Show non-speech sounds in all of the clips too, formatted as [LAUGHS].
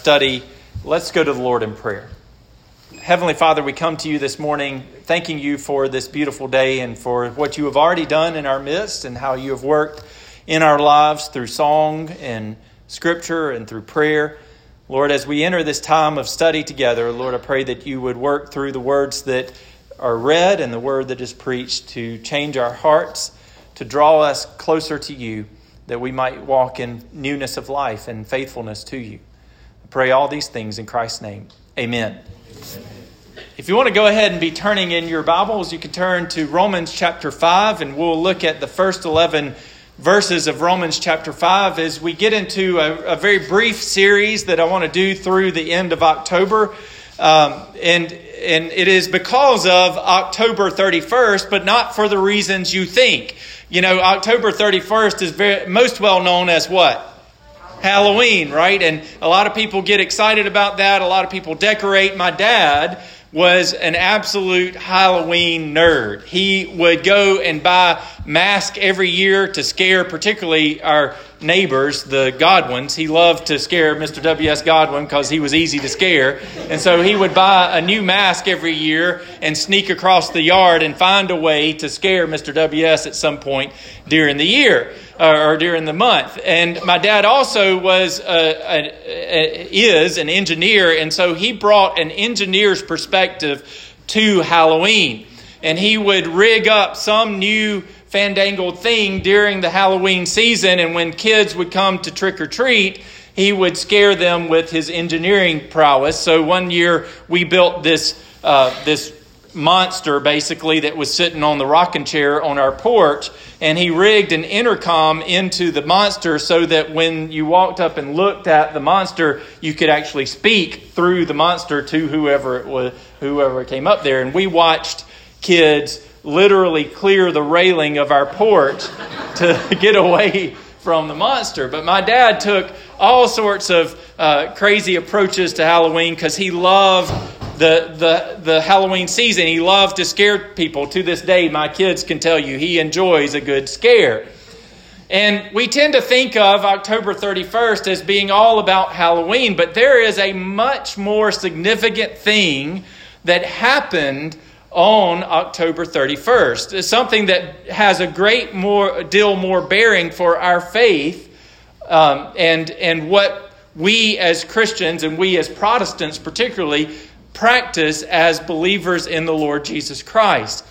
study, let's go to the Lord in prayer. Heavenly Father, we come to you this morning thanking you for this beautiful day and for what you have already done in our midst and how you have worked in our lives through song and scripture and through prayer. Lord, as we enter this time of study together, Lord, I pray that you would work through the words that are read and the word that is preached to change our hearts, to draw us closer to you, that we might walk in newness of life and faithfulness to you. Pray all these things in Christ's name. Amen. Amen. If you want to go ahead and be turning in your Bibles, you can turn to Romans chapter 5, and we'll look at the first 11 verses of Romans chapter 5 as we get into a, a very brief series that I want to do through the end of October. Um, and, and it is because of October 31st, but not for the reasons you think. You know, October 31st is very, most well known as what? Halloween, right? And a lot of people get excited about that. A lot of people decorate. My dad was an absolute Halloween nerd. He would go and buy masks every year to scare, particularly our neighbors, the Godwins. He loved to scare Mr. W.S. Godwin because he was easy to scare. And so he would buy a new mask every year and sneak across the yard and find a way to scare Mr. W.S. at some point during the year or during the month. And my dad also was a, a, a, is an engineer, and so he brought an engineer's perspective to Halloween. And he would rig up some new fandangled thing during the Halloween season, and when kids would come to trick or treat, he would scare them with his engineering prowess. So one year we built this uh, this monster basically that was sitting on the rocking chair on our porch and he rigged an intercom into the monster so that when you walked up and looked at the monster you could actually speak through the monster to whoever it was whoever came up there. And we watched kids literally clear the railing of our porch [LAUGHS] to get away from the monster. But my dad took all sorts of uh, crazy approaches to halloween because he loved the, the, the Halloween season. He loved to scare people. To this day, my kids can tell you he enjoys a good scare. And we tend to think of October 31st as being all about Halloween, but there is a much more significant thing that happened on October 31st. It's something that has a great more deal more bearing for our faith um, and and what we as Christians and we as Protestants particularly practice as believers in the Lord Jesus Christ.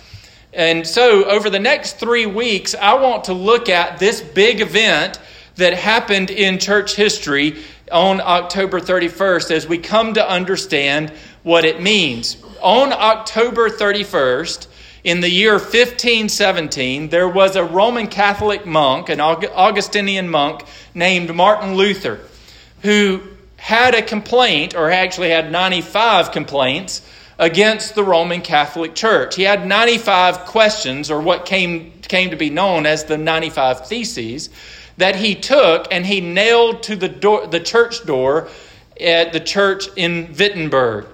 And so, over the next three weeks, I want to look at this big event that happened in church history on October 31st as we come to understand what it means. On October 31st, in the year 1517, there was a Roman Catholic monk, an Augustinian monk named Martin Luther, who had a complaint, or actually had 95 complaints, against the Roman Catholic Church. He had 95 questions, or what came, came to be known as the 95 Theses, that he took and he nailed to the, door, the church door at the church in Wittenberg.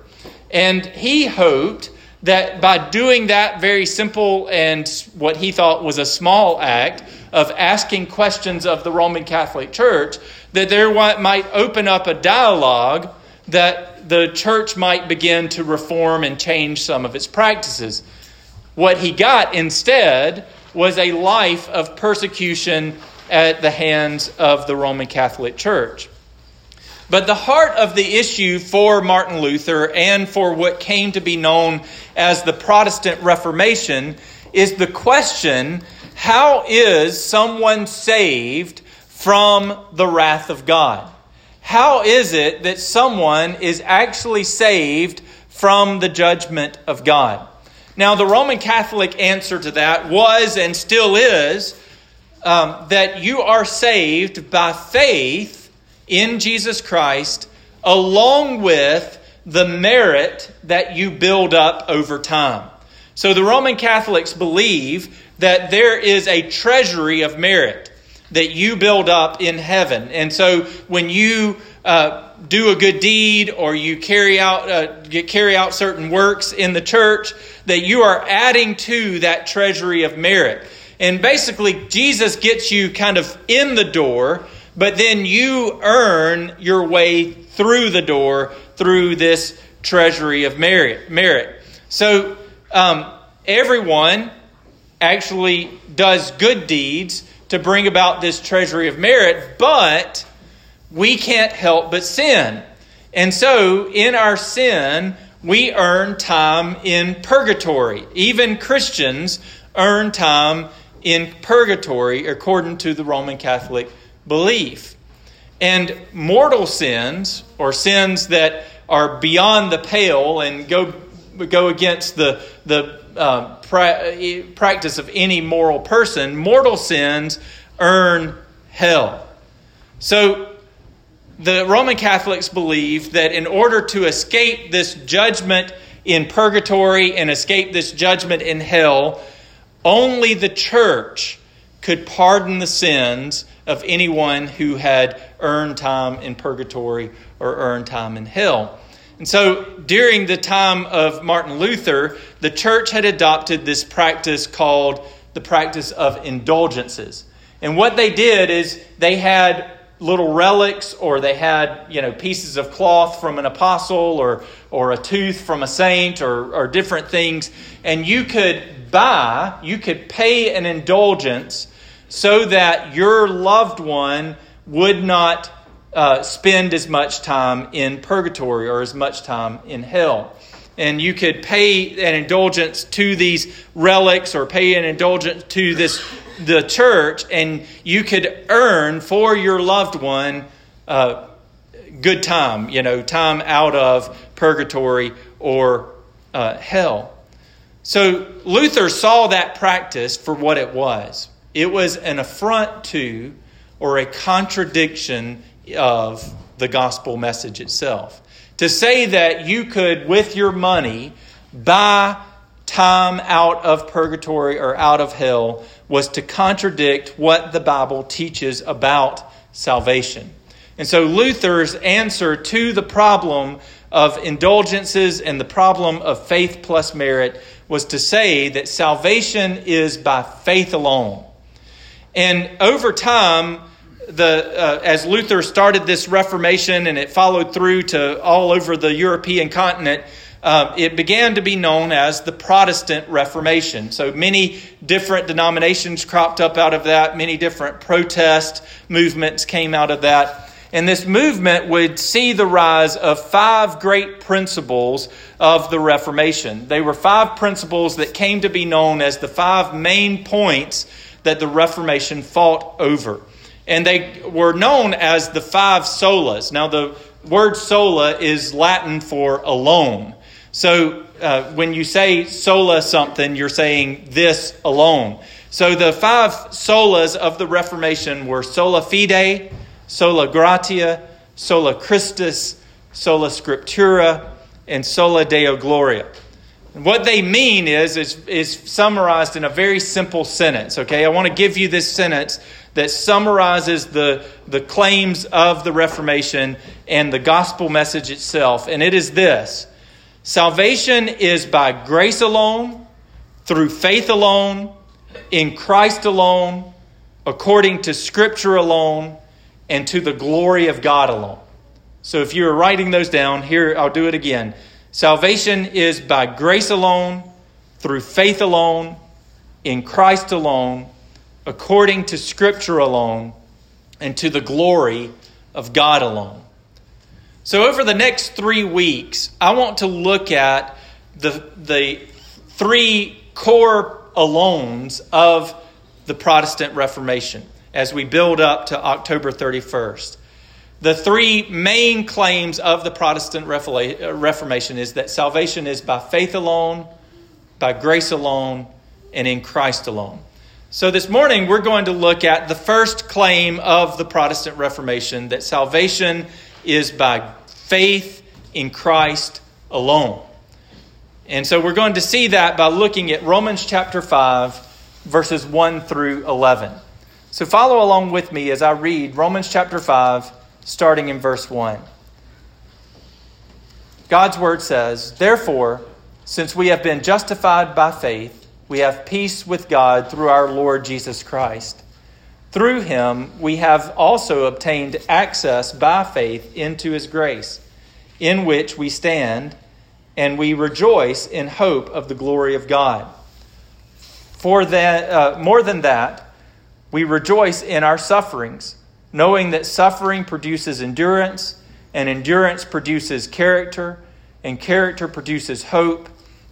And he hoped that by doing that very simple and what he thought was a small act of asking questions of the Roman Catholic Church, that there might open up a dialogue that the church might begin to reform and change some of its practices. What he got instead was a life of persecution at the hands of the Roman Catholic Church. But the heart of the issue for Martin Luther and for what came to be known as the Protestant Reformation is the question how is someone saved from the wrath of God. How is it that someone is actually saved from the judgment of God? Now, the Roman Catholic answer to that was and still is um, that you are saved by faith in Jesus Christ along with the merit that you build up over time. So the Roman Catholics believe that there is a treasury of merit that you build up in heaven. And so when you uh, do a good deed or you carry out uh, carry out certain works in the church, that you are adding to that treasury of merit. And basically, Jesus gets you kind of in the door but then you earn your way through the door through this treasury of merit. merit. So um, everyone actually does good deeds to bring about this treasury of merit, but we can't help but sin. And so in our sin, we earn time in purgatory. Even Christians earn time in purgatory according to the Roman Catholic belief. And mortal sins, or sins that are beyond the pale and go, go against the, the uh, pra- practice of any moral person, mortal sins earn hell. So the Roman Catholics believe that in order to escape this judgment in purgatory and escape this judgment in hell, only the church could pardon the sins of anyone who had earned time in purgatory or earned time in hell. And so during the time of Martin Luther, the church had adopted this practice called the practice of indulgences. And what they did is they had little relics or they had you know pieces of cloth from an apostle or or a tooth from a saint or, or different things and you could buy you could pay an indulgence so that your loved one would not uh, spend as much time in purgatory or as much time in hell and you could pay an indulgence to these relics or pay an indulgence to this the church and you could earn for your loved one uh, good time, you know, time out of purgatory or uh, hell. So Luther saw that practice for what it was it was an affront to or a contradiction of the gospel message itself. To say that you could, with your money, buy time out of purgatory or out of hell was to contradict what the Bible teaches about salvation. And so Luther's answer to the problem of indulgences and the problem of faith plus merit was to say that salvation is by faith alone. And over time, the, uh, as Luther started this Reformation and it followed through to all over the European continent, uh, it began to be known as the Protestant Reformation. So many different denominations cropped up out of that, many different protest movements came out of that. And this movement would see the rise of five great principles of the Reformation. They were five principles that came to be known as the five main points that the Reformation fought over. And they were known as the five solas. Now, the word sola is Latin for alone. So uh, when you say sola something, you're saying this alone. So the five solas of the Reformation were sola fide, sola gratia, sola Christus, sola scriptura, and sola deo gloria. What they mean is, is, is summarized in a very simple sentence. Okay, I want to give you this sentence that summarizes the, the claims of the Reformation and the gospel message itself. And it is this Salvation is by grace alone, through faith alone, in Christ alone, according to Scripture alone, and to the glory of God alone. So if you're writing those down, here I'll do it again. Salvation is by grace alone, through faith alone, in Christ alone, according to Scripture alone, and to the glory of God alone. So, over the next three weeks, I want to look at the, the three core alones of the Protestant Reformation as we build up to October 31st. The three main claims of the Protestant uh, Reformation is that salvation is by faith alone, by grace alone, and in Christ alone. So, this morning we're going to look at the first claim of the Protestant Reformation that salvation is by faith in Christ alone. And so we're going to see that by looking at Romans chapter 5, verses 1 through 11. So follow along with me as I read Romans chapter 5, starting in verse 1. God's word says, Therefore, since we have been justified by faith, we have peace with God through our Lord Jesus Christ through him we have also obtained access by faith into his grace, in which we stand, and we rejoice in hope of the glory of God. For that, uh, more than that, we rejoice in our sufferings, knowing that suffering produces endurance, and endurance produces character, and character produces hope,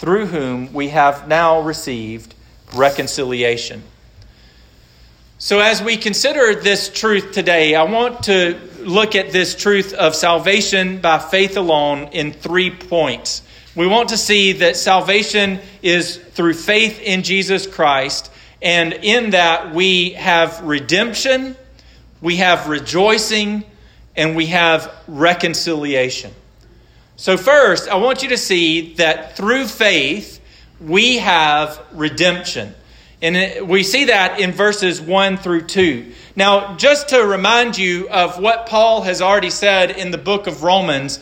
through whom we have now received reconciliation. So, as we consider this truth today, I want to look at this truth of salvation by faith alone in three points. We want to see that salvation is through faith in Jesus Christ, and in that we have redemption, we have rejoicing, and we have reconciliation. So, first, I want you to see that through faith, we have redemption. And we see that in verses 1 through 2. Now, just to remind you of what Paul has already said in the book of Romans,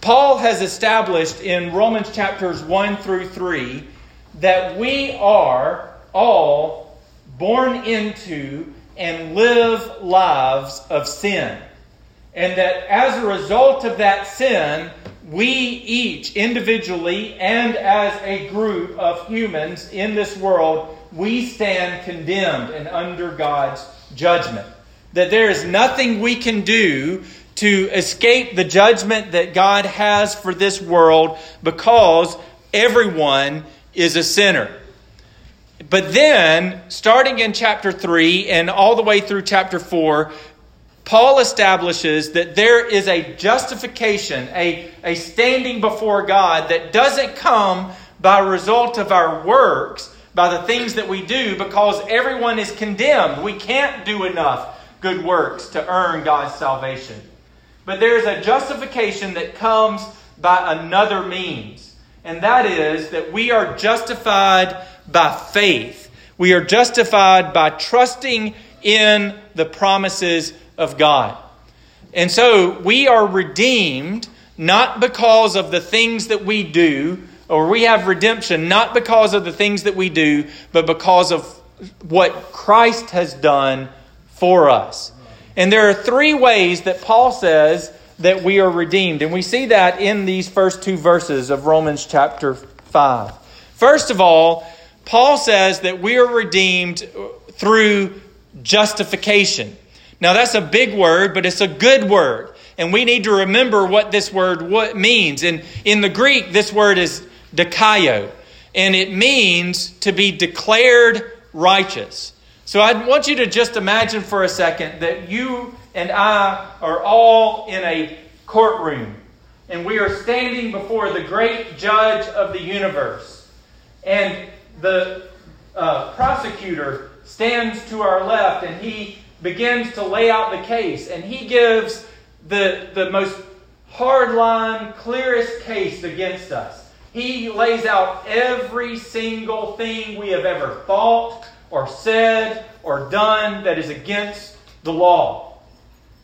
Paul has established in Romans chapters 1 through 3 that we are all born into and live lives of sin. And that as a result of that sin, we each individually and as a group of humans in this world, we stand condemned and under God's judgment. That there is nothing we can do to escape the judgment that God has for this world because everyone is a sinner. But then, starting in chapter 3 and all the way through chapter 4, Paul establishes that there is a justification, a, a standing before God that doesn't come by result of our works, by the things that we do, because everyone is condemned. We can't do enough good works to earn God's salvation. But there is a justification that comes by another means, and that is that we are justified by faith. We are justified by trusting in the promises of God. And so we are redeemed not because of the things that we do, or we have redemption not because of the things that we do, but because of what Christ has done for us. And there are three ways that Paul says that we are redeemed. And we see that in these first two verses of Romans chapter 5. First of all, Paul says that we are redeemed through justification. Now, that's a big word, but it's a good word. And we need to remember what this word what means. And in the Greek, this word is dikaio, and it means to be declared righteous. So I want you to just imagine for a second that you and I are all in a courtroom, and we are standing before the great judge of the universe. And the uh, prosecutor stands to our left, and he begins to lay out the case, and he gives the, the most hardline, clearest case against us. He lays out every single thing we have ever thought or said or done that is against the law.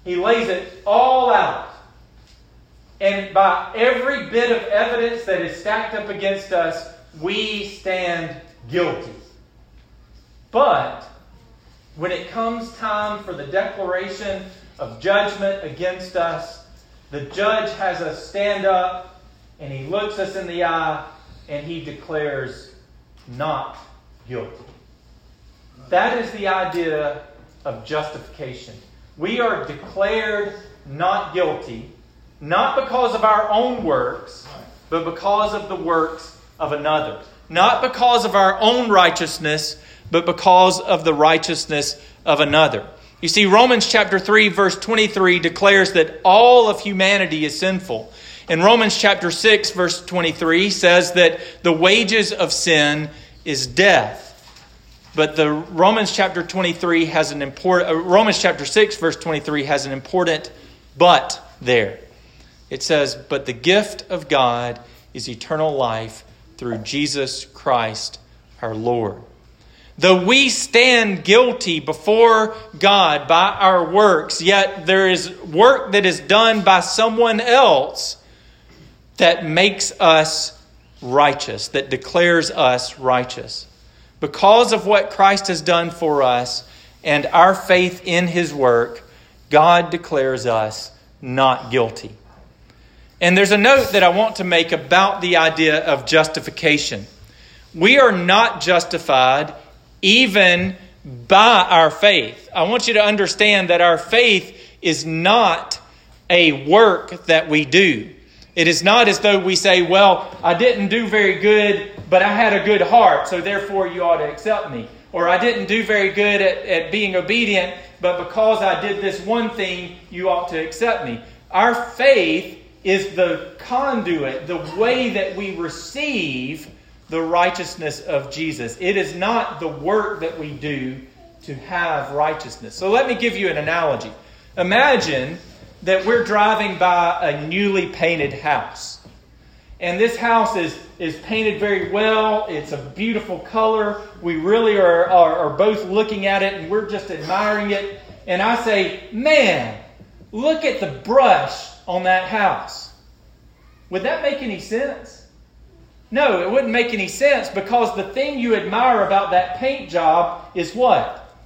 He lays it all out. And by every bit of evidence that is stacked up against us, we stand guilty. But when it comes time for the declaration of judgment against us, the judge has us stand up and he looks us in the eye and he declares not guilty. That is the idea of justification. We are declared not guilty, not because of our own works, but because of the works of another. Not because of our own righteousness, but because of the righteousness of another. You see, Romans chapter 3, verse 23 declares that all of humanity is sinful. And Romans chapter 6, verse 23 says that the wages of sin is death. But the Romans chapter 23 has an important, uh, Romans chapter 6, verse 23 has an important but there. It says, But the gift of God is eternal life through Jesus Christ our Lord. Though we stand guilty before God by our works, yet there is work that is done by someone else that makes us righteous, that declares us righteous. Because of what Christ has done for us and our faith in his work, God declares us not guilty. And there's a note that I want to make about the idea of justification. We are not justified even by our faith. I want you to understand that our faith is not a work that we do. It is not as though we say, Well, I didn't do very good, but I had a good heart, so therefore you ought to accept me. Or I didn't do very good at, at being obedient, but because I did this one thing, you ought to accept me. Our faith is the conduit, the way that we receive the righteousness of Jesus. It is not the work that we do to have righteousness. So let me give you an analogy. Imagine that we're driving by a newly painted house. And this house is, is painted very well. It's a beautiful color. We really are, are, are both looking at it and we're just admiring it. And I say, man, look at the brush on that house. Would that make any sense? No, it wouldn't make any sense because the thing you admire about that paint job is what?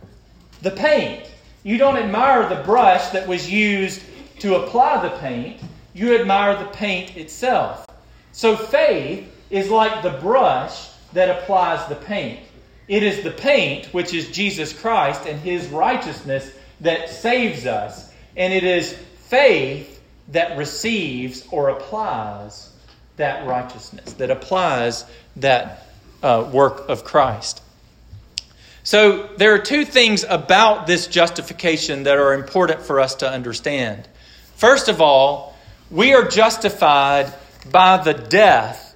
The paint. You don't admire the brush that was used to apply the paint, you admire the paint itself. So faith is like the brush that applies the paint. It is the paint, which is Jesus Christ and his righteousness, that saves us. And it is faith that receives or applies that righteousness, that applies that uh, work of Christ. So, there are two things about this justification that are important for us to understand. First of all, we are justified by the death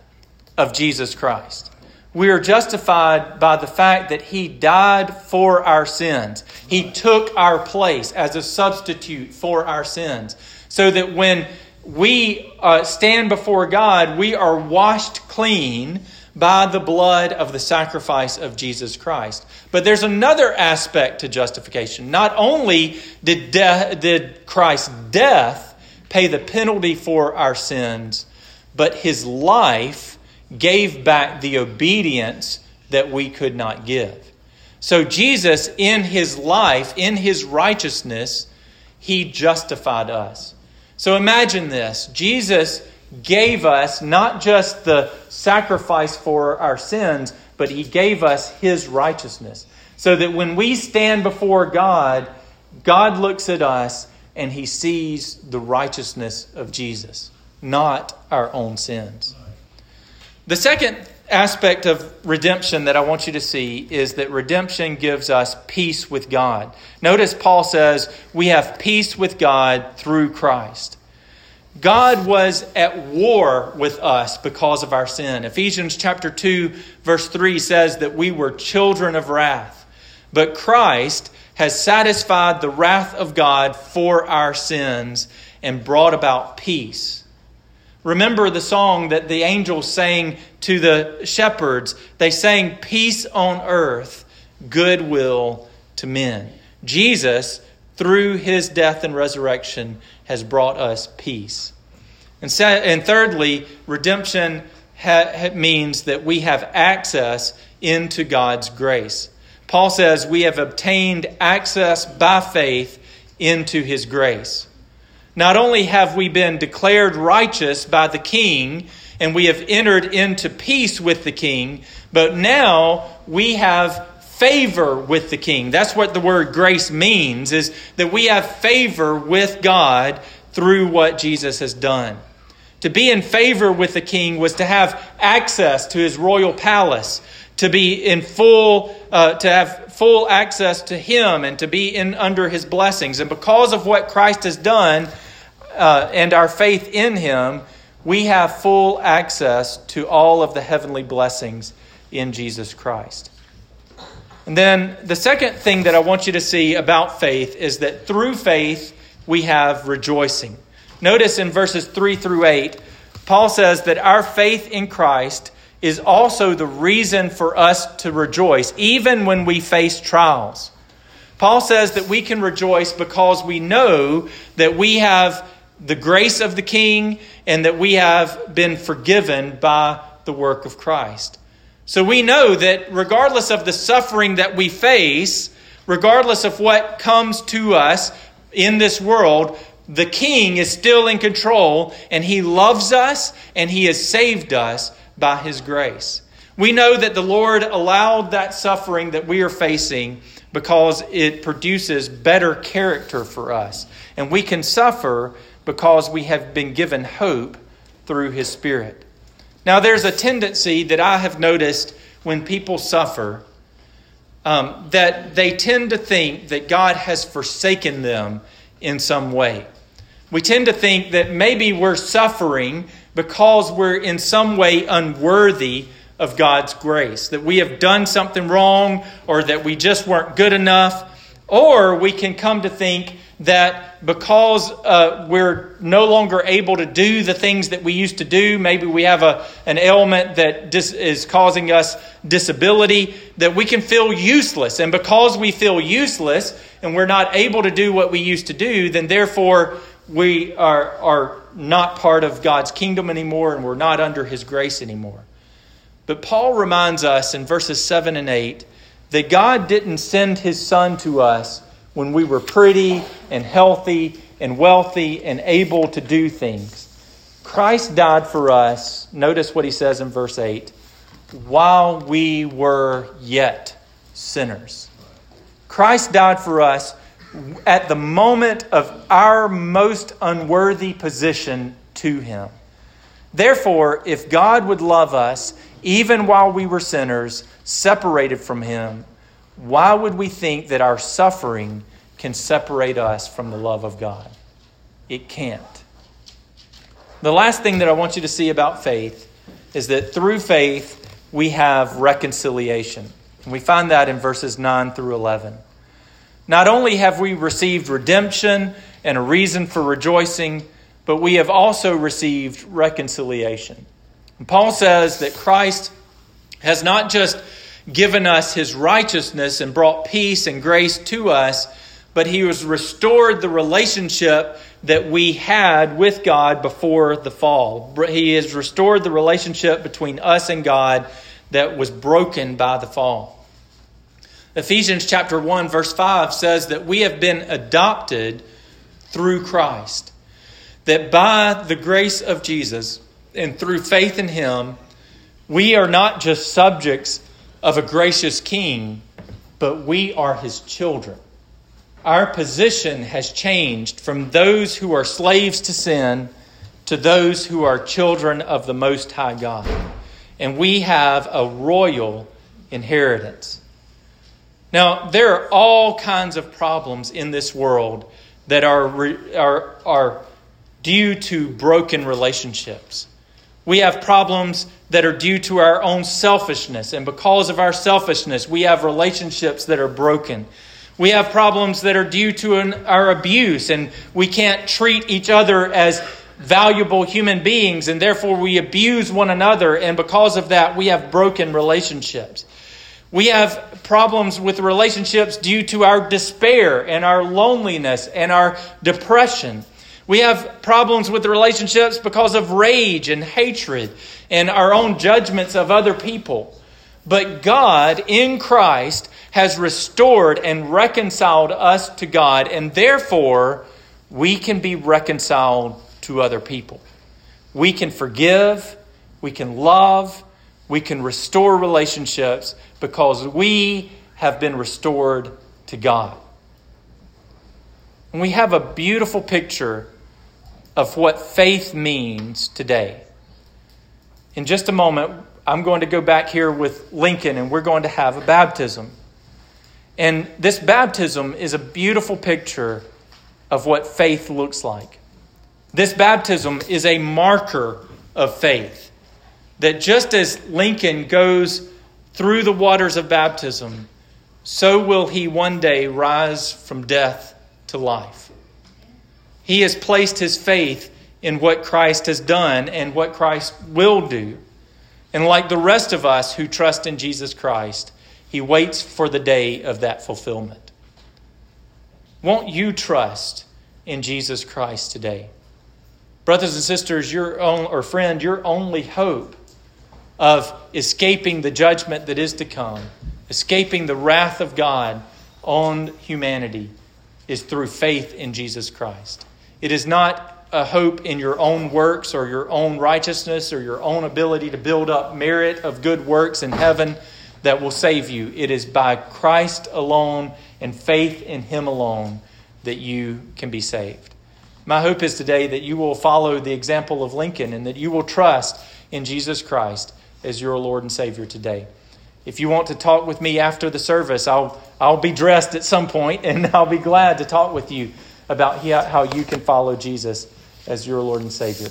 of Jesus Christ. We are justified by the fact that He died for our sins. He took our place as a substitute for our sins. So that when we uh, stand before God, we are washed clean by the blood of the sacrifice of Jesus Christ. But there's another aspect to justification. Not only did, de- did Christ's death pay the penalty for our sins, but his life gave back the obedience that we could not give. So, Jesus, in his life, in his righteousness, he justified us. So imagine this Jesus gave us not just the sacrifice for our sins, but He gave us His righteousness. So that when we stand before God, God looks at us and He sees the righteousness of Jesus, not our own sins. The second aspect of redemption that I want you to see is that redemption gives us peace with God. Notice Paul says we have peace with God through Christ. God was at war with us because of our sin. Ephesians chapter 2 verse 3 says that we were children of wrath. But Christ has satisfied the wrath of God for our sins and brought about peace Remember the song that the angels sang to the shepherds. They sang, Peace on earth, goodwill to men. Jesus, through his death and resurrection, has brought us peace. And, and thirdly, redemption ha- means that we have access into God's grace. Paul says we have obtained access by faith into his grace. Not only have we been declared righteous by the king, and we have entered into peace with the king, but now we have favor with the king. That's what the word grace means is that we have favor with God through what Jesus has done. To be in favor with the king was to have access to his royal palace, to be in full, uh, to have full access to him, and to be in under his blessings. And because of what Christ has done uh, and our faith in him, we have full access to all of the heavenly blessings in Jesus Christ. And then the second thing that I want you to see about faith is that through faith we have rejoicing. Notice in verses 3 through 8, Paul says that our faith in Christ is also the reason for us to rejoice, even when we face trials. Paul says that we can rejoice because we know that we have the grace of the King and that we have been forgiven by the work of Christ. So we know that regardless of the suffering that we face, regardless of what comes to us in this world, the King is still in control and he loves us and he has saved us by his grace. We know that the Lord allowed that suffering that we are facing because it produces better character for us. And we can suffer because we have been given hope through his Spirit. Now, there's a tendency that I have noticed when people suffer um, that they tend to think that God has forsaken them in some way. We tend to think that maybe we're suffering because we're in some way unworthy of God's grace, that we have done something wrong or that we just weren't good enough. Or we can come to think that because uh, we're no longer able to do the things that we used to do, maybe we have a, an ailment that dis- is causing us disability, that we can feel useless. And because we feel useless and we're not able to do what we used to do, then therefore we are, are not part of God's kingdom anymore and we're not under his grace anymore. But Paul reminds us in verses 7 and 8 that God didn't send his son to us when we were pretty and healthy and wealthy and able to do things. Christ died for us, notice what he says in verse 8, while we were yet sinners. Christ died for us at the moment of our most unworthy position to Him. Therefore, if God would love us, even while we were sinners, separated from Him, why would we think that our suffering can separate us from the love of God? It can't. The last thing that I want you to see about faith is that through faith we have reconciliation. And we find that in verses 9 through 11. Not only have we received redemption and a reason for rejoicing, but we have also received reconciliation. And Paul says that Christ has not just given us his righteousness and brought peace and grace to us, but he has restored the relationship that we had with God before the fall. He has restored the relationship between us and God that was broken by the fall. Ephesians chapter 1 verse 5 says that we have been adopted through Christ. That by the grace of Jesus and through faith in him, we are not just subjects of a gracious king, but we are his children. Our position has changed from those who are slaves to sin to those who are children of the Most High God. And we have a royal inheritance. Now, there are all kinds of problems in this world that are, are, are due to broken relationships. We have problems that are due to our own selfishness, and because of our selfishness, we have relationships that are broken. We have problems that are due to an, our abuse, and we can't treat each other as valuable human beings, and therefore we abuse one another, and because of that, we have broken relationships. We have problems with relationships due to our despair and our loneliness and our depression. We have problems with relationships because of rage and hatred and our own judgments of other people. But God in Christ has restored and reconciled us to God, and therefore we can be reconciled to other people. We can forgive, we can love, we can restore relationships because we have been restored to God. And we have a beautiful picture of what faith means today. In just a moment, I'm going to go back here with Lincoln and we're going to have a baptism. And this baptism is a beautiful picture of what faith looks like. This baptism is a marker of faith. That just as Lincoln goes through the waters of baptism, so will he one day rise from death to life. He has placed his faith in what Christ has done and what Christ will do. And like the rest of us who trust in Jesus Christ, he waits for the day of that fulfillment. Won't you trust in Jesus Christ today? Brothers and sisters, your own, or friend, your only hope of escaping the judgment that is to come, escaping the wrath of God on humanity, is through faith in Jesus Christ. It is not a hope in your own works or your own righteousness or your own ability to build up merit of good works in heaven that will save you. It is by Christ alone and faith in Him alone that you can be saved. My hope is today that you will follow the example of Lincoln and that you will trust in Jesus Christ as your Lord and Savior today. If you want to talk with me after the service, I'll, I'll be dressed at some point and [LAUGHS] I'll be glad to talk with you about how you can follow Jesus as your Lord and Savior.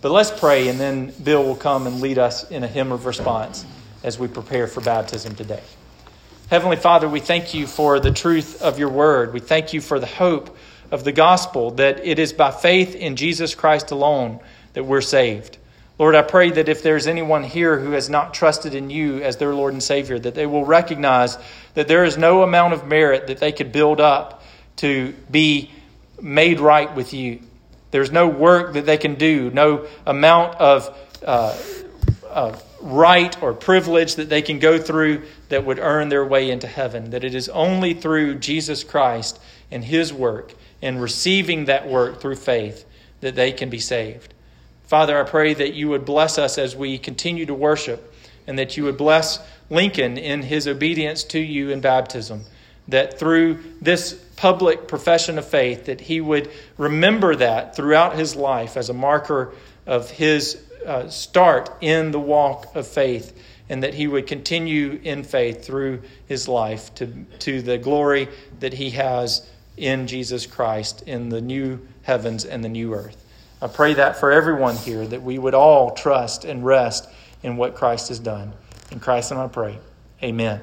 But let's pray, and then Bill will come and lead us in a hymn of response as we prepare for baptism today. Heavenly Father, we thank you for the truth of your word. We thank you for the hope of the gospel that it is by faith in Jesus Christ alone that we're saved. Lord, I pray that if there's anyone here who has not trusted in you as their Lord and Savior, that they will recognize that there is no amount of merit that they could build up to be made right with you. There's no work that they can do, no amount of uh, uh, right or privilege that they can go through that would earn their way into heaven. That it is only through Jesus Christ and His work and receiving that work through faith that they can be saved. Father, I pray that you would bless us as we continue to worship and that you would bless Lincoln in his obedience to you in baptism. That through this public profession of faith, that he would remember that throughout his life as a marker of his uh, start in the walk of faith, and that he would continue in faith through his life to, to the glory that he has in Jesus Christ in the new heavens and the new earth. I pray that for everyone here, that we would all trust and rest in what Christ has done. In Christ, and I pray. Amen.